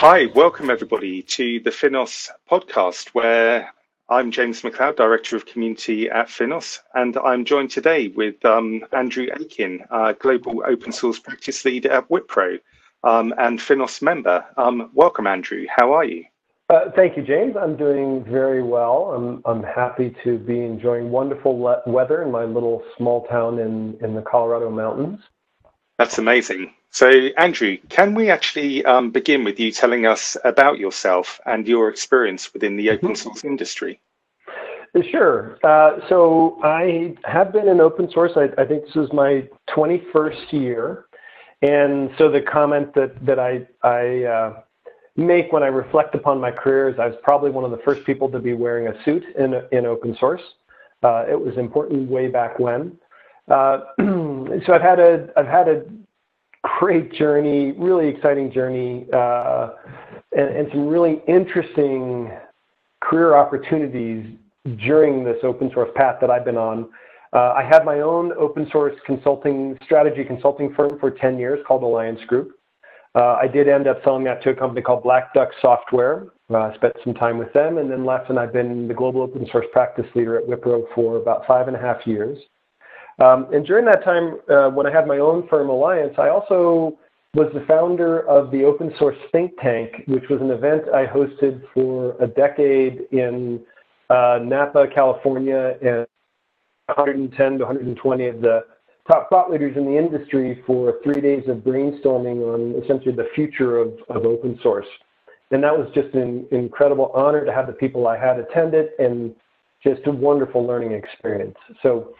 Hi, welcome everybody to the Finos podcast, where I'm James McLeod, Director of Community at Finos, and I'm joined today with um, Andrew Aitken, uh, Global Open Source Practice Lead at Wipro um, and Finos member. Um, welcome, Andrew. How are you? Uh, thank you, James. I'm doing very well. I'm, I'm happy to be enjoying wonderful weather in my little small town in, in the Colorado mountains. That's amazing. So, Andrew, can we actually um, begin with you telling us about yourself and your experience within the open mm-hmm. source industry? Sure. Uh, so, I have been in open source. I, I, think this is my 21st year. And so, the comment that, that I, I uh, make when I reflect upon my career is I was probably one of the first people to be wearing a suit in, in open source. Uh, it was important way back when. Uh, so I've had a I've had a great journey, really exciting journey, uh, and, and, some really interesting career opportunities during this open source path that I've been on. Uh, I had my own open source consulting strategy consulting firm for 10 years called Olliance Group. Uh, I did end up selling that to a company called Black Duck Software. Uh, spent some time with them and then left, and I've been the global open source practice leader at Wipro for about five and a half years. Um, and during that time, uh, when I had my own firm, Olliance, I also was the founder of the Open Source Think Tank, which was an event I hosted for a decade in uh, Napa, California, and 110 to 120 of the top thought leaders in the industry for three days of brainstorming on essentially the future of, of open source. And that was just an incredible honor to have the people I had attend it and just a wonderful learning experience. So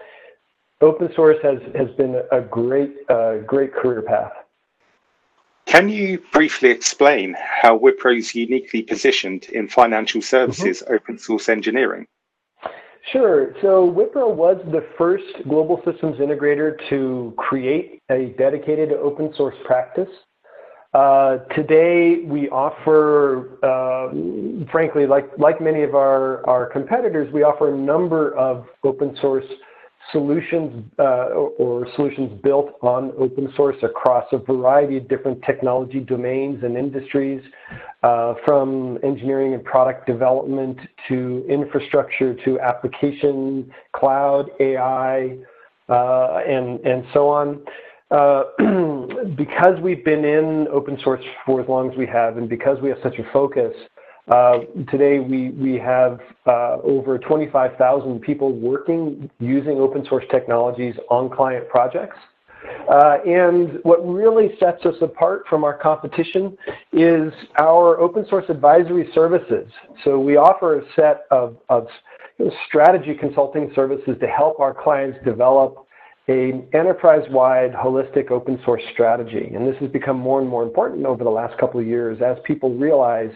open source has, has been a great, uh, great career path. Can you briefly explain how Wipro is uniquely positioned in financial services mm-hmm. open source engineering? Sure. So Wipro was the first global systems integrator to create a dedicated open source practice. Uh, today, we offer, uh, frankly, like, like many of our, our competitors, we offer a number of open source solutions uh, or solutions built on open source across a variety of different technology domains and industries, uh, from engineering and product development to infrastructure to application, cloud, AI, uh, and, and so on. Because we've been in open source for as long as we have, and because we have such a focus, today, we, we have uh, over 25,000 people working using open source technologies on client projects. Uh, and what really sets us apart from our competition is our open source advisory services. So we offer a set of, of strategy consulting services to help our clients develop a enterprise-wide holistic open source strategy. And this has become more and more important over the last couple of years as people realize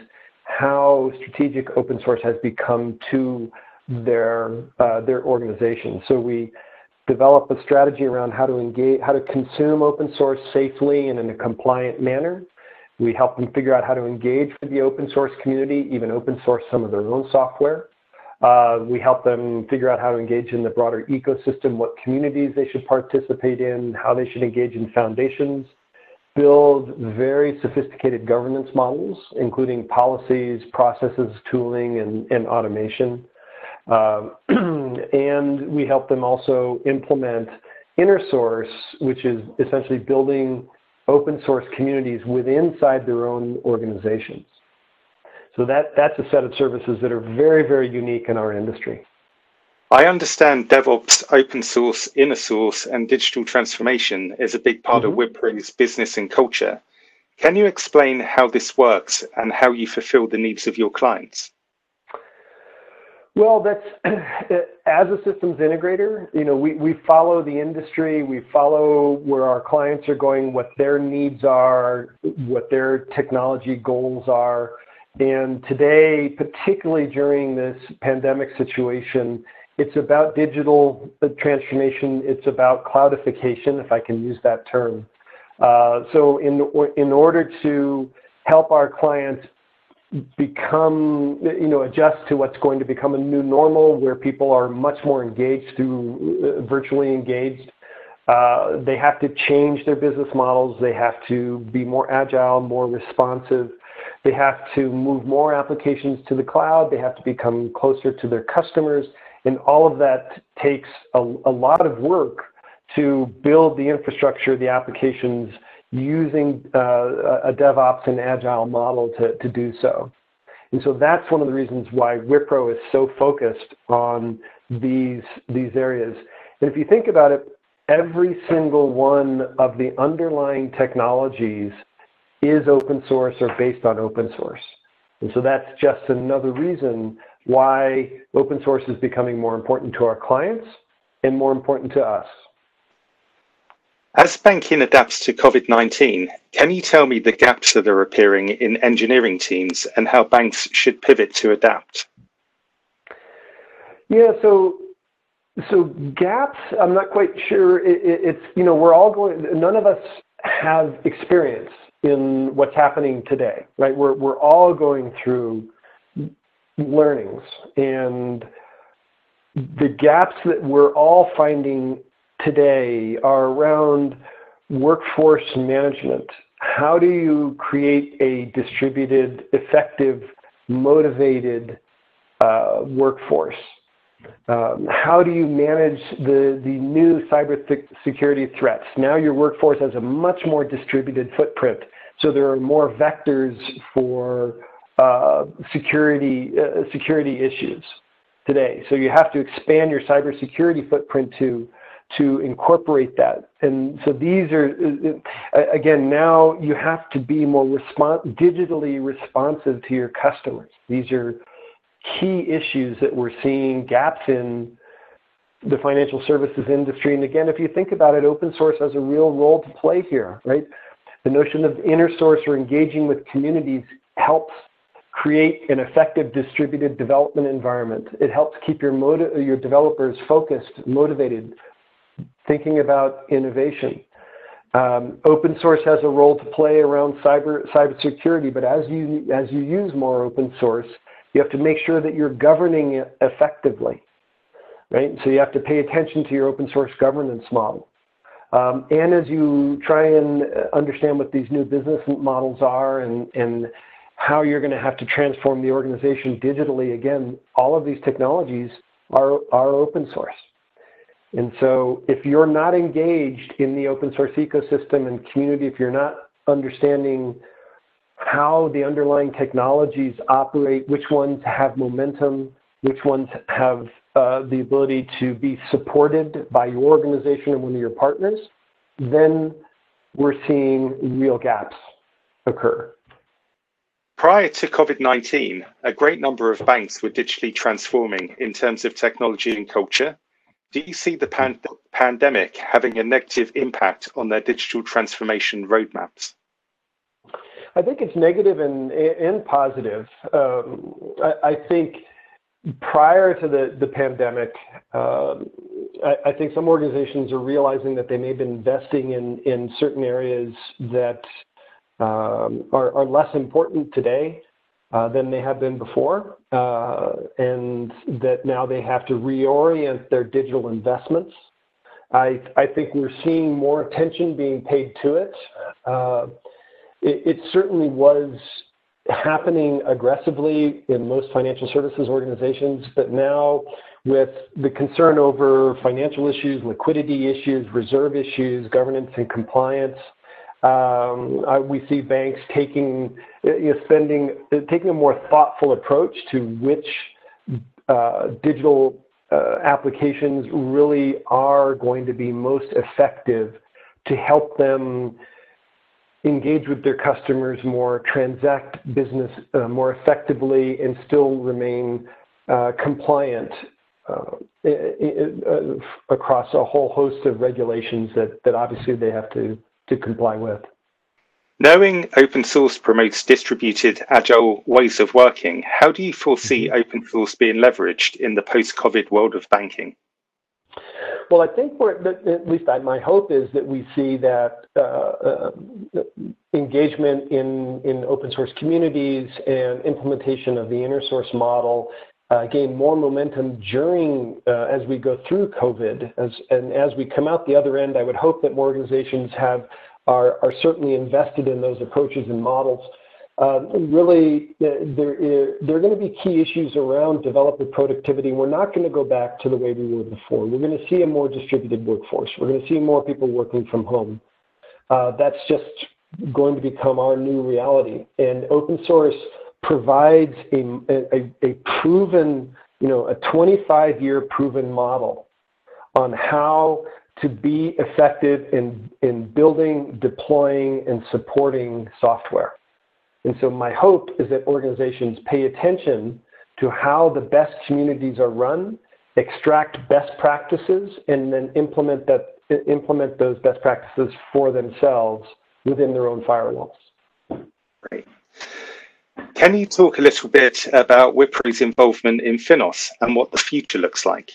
how strategic open source has become to their uh, their organization. So we develop a strategy around how to engage, how to consume open source safely and in a compliant manner. We help them figure out how to engage with the open source community, even open source some of their own software. Uh, we help them figure out how to engage in the broader ecosystem, what communities they should participate in, how they should engage in foundations, build very sophisticated governance models, including policies, processes, tooling, and, and automation. Uh, and we help them also implement InnerSource, which is essentially building open source communities within inside their own organizations. So that, that's a set of services that are very, very unique in our industry. I understand DevOps, open source, inner source, and digital transformation is a big part mm-hmm. of Wipro's business and culture. Can you explain how this works and how you fulfill the needs of your clients? Well, that's as a systems integrator, you know, we, we follow the industry, we follow where our clients are going, what their needs are, what their technology goals are. And today, particularly during this pandemic situation, it's about digital transformation. It's about cloudification, if I can use that term. Uh, so in, in order to help our clients become, you know, adjust to what's going to become a new normal where people are much more engaged through uh, virtually engaged, uh, they have to change their business models. They have to be more agile, more responsive. They have to move more applications to the cloud. They have to become closer to their customers. And all of that takes a, a lot of work to build the infrastructure, the applications using uh, a DevOps and Agile model to, to do so. And so that's one of the reasons why Wipro is so focused on these, these areas. And if you think about it, every single one of the underlying technologies is open source or based on open source. And so that's just another reason why open source is becoming more important to our clients and more important to us. As banking adapts to COVID 19, can you tell me the gaps that are appearing in engineering teams and how banks should pivot to adapt? Yeah, so so gaps, I'm not quite sure. It, it, it's, you know, we're all going, none of us have experience in what's happening today, right? We're, we're all going through learnings and the gaps that we're all finding today are around workforce management. How do you create a distributed, effective, motivated uh, workforce? Um, how do you manage the, the new cyber th security threats? Now your workforce has a much more distributed footprint. So there are more vectors for uh, security, uh, security issues today. So you have to expand your cybersecurity footprint to to incorporate that. And so these are, uh, again, now you have to be more digitally responsive to your customers. These are key issues that we're seeing gaps in the financial services industry. And again, if you think about it, open source has a real role to play here, right? The notion of inner source or engaging with communities helps create an effective distributed development environment. It helps keep your, your developers focused, motivated, thinking about innovation. Um, open source has a role to play around cyber cybersecurity, but as you as you use more open source, you have to make sure that you're governing it effectively, right? So you have to pay attention to your open source governance model. Um, and as you try and understand what these new business models are and, and how you're going to have to transform the organization digitally, again, all of these technologies are, are open source. And so if you're not engaged in the open source ecosystem and community, if you're not understanding how the underlying technologies operate, which ones have momentum, which ones have uh, the ability to be supported by your organization and one of your partners, then we're seeing real gaps occur. Prior to COVID 19, a great number of banks were digitally transforming in terms of technology and culture, do you see the pan pandemic having a negative impact on their digital transformation roadmaps? I think it's negative and, and positive. Um, I, I, think prior to the, the pandemic, um, I, I, think some organizations are realizing that they may have been investing in, in certain areas that um, are, are less important today uh, than they have been before, uh, and that now they have to reorient their digital investments. I, I think we're seeing more attention being paid to it. Uh, it, it certainly was happening aggressively in most financial services organizations, but now with the concern over financial issues, liquidity issues, reserve issues, governance and compliance, we see banks know, spending, taking a more thoughtful approach to which uh, digital uh, applications really are going to be most effective to help them engage with their customers more, transact business uh, more effectively, and still remain uh, compliant uh, uh, across a whole host of regulations that, that obviously they have to to comply with. Knowing open source promotes distributed, agile ways of working, how do you foresee mm-hmm. open source being leveraged in the post COVID world of banking? Well, I think we're, at least my hope is that we see that uh, uh, engagement in, in open source communities and implementation of the inner source model gain more momentum during uh, as we go through COVID. As, and as we come out the other end, I would hope that more organizations have are, are certainly invested in those approaches and models. uh, really, there, there are going to be key issues around developer productivity. We're not going to go back to the way we were before. We're going to see a more distributed workforce. We're going to see more people working from home. Uh, that's just going to become our new reality. And open source provides a, proven, you know, a 25-year proven model on how to be effective in, in building, deploying, and supporting software. And so my hope is that organizations pay attention to how the best communities are run, extract best practices, and then implement that implement those best practices for themselves within their own firewalls. Great. Can you talk a little bit about Wipro's involvement in Finos and what the future looks like?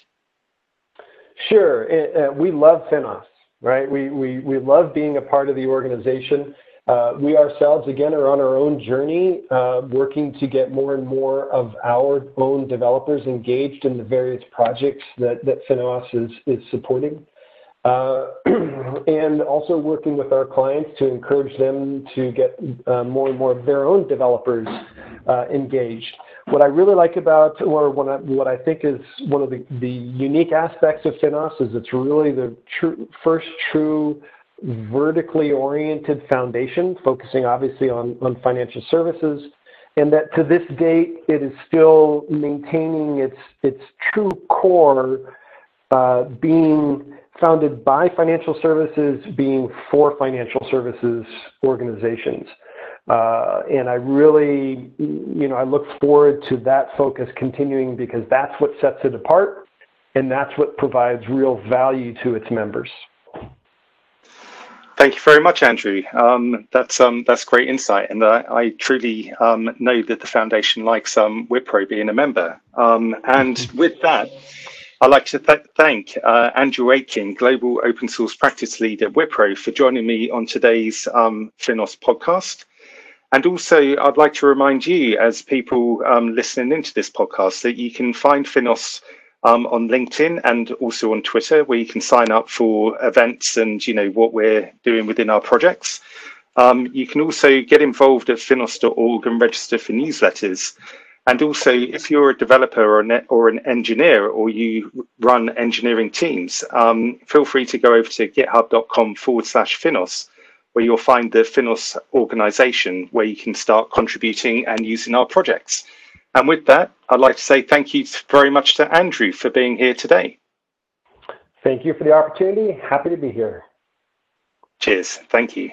Sure. Uh, we love Finos, right? We, we, we love being a part of the organization. Uh, we ourselves, again, are on our own journey, uh, working to get more and more of our own developers engaged in the various projects that, that Finos is, is supporting. Uh, and also working with our clients to encourage them to get uh, more and more of their own developers uh, engaged. What I really like about, or what I, think is one of the, unique aspects of Finos is it's really the first true vertically oriented foundation, focusing obviously on, financial services, and that to this date it is still maintaining its, its true core being founded by financial services, being for financial services organizations. Uh, and I really, you know, I look forward to that focus continuing because that's what sets it apart and that's what provides real value to its members. Thank you very much, Andrew. Um, that's um, that's great insight, and I, I truly um, know that the foundation likes um, Wipro being a member. Um, and with that, I'd like to th thank uh, Andrew Aitken, Global Open Source Practice Leader, at Wipro, for joining me on today's um, Finos podcast. And also, I'd like to remind you, as people um, listening into this podcast, that you can find Finos um, on LinkedIn and also on Twitter, where you can sign up for events and you know what we're doing within our projects. Um, you can also get involved at finos.org and register for newsletters. And also, if you're a developer or an, or an engineer or you run engineering teams, um, feel free to go over to github.com forward slash Finos, where you'll find the Finos organization where you can start contributing and using our projects. And with that, I'd like to say thank you very much to Andrew for being here today. Thank you for the opportunity. Happy to be here. Cheers. Thank you.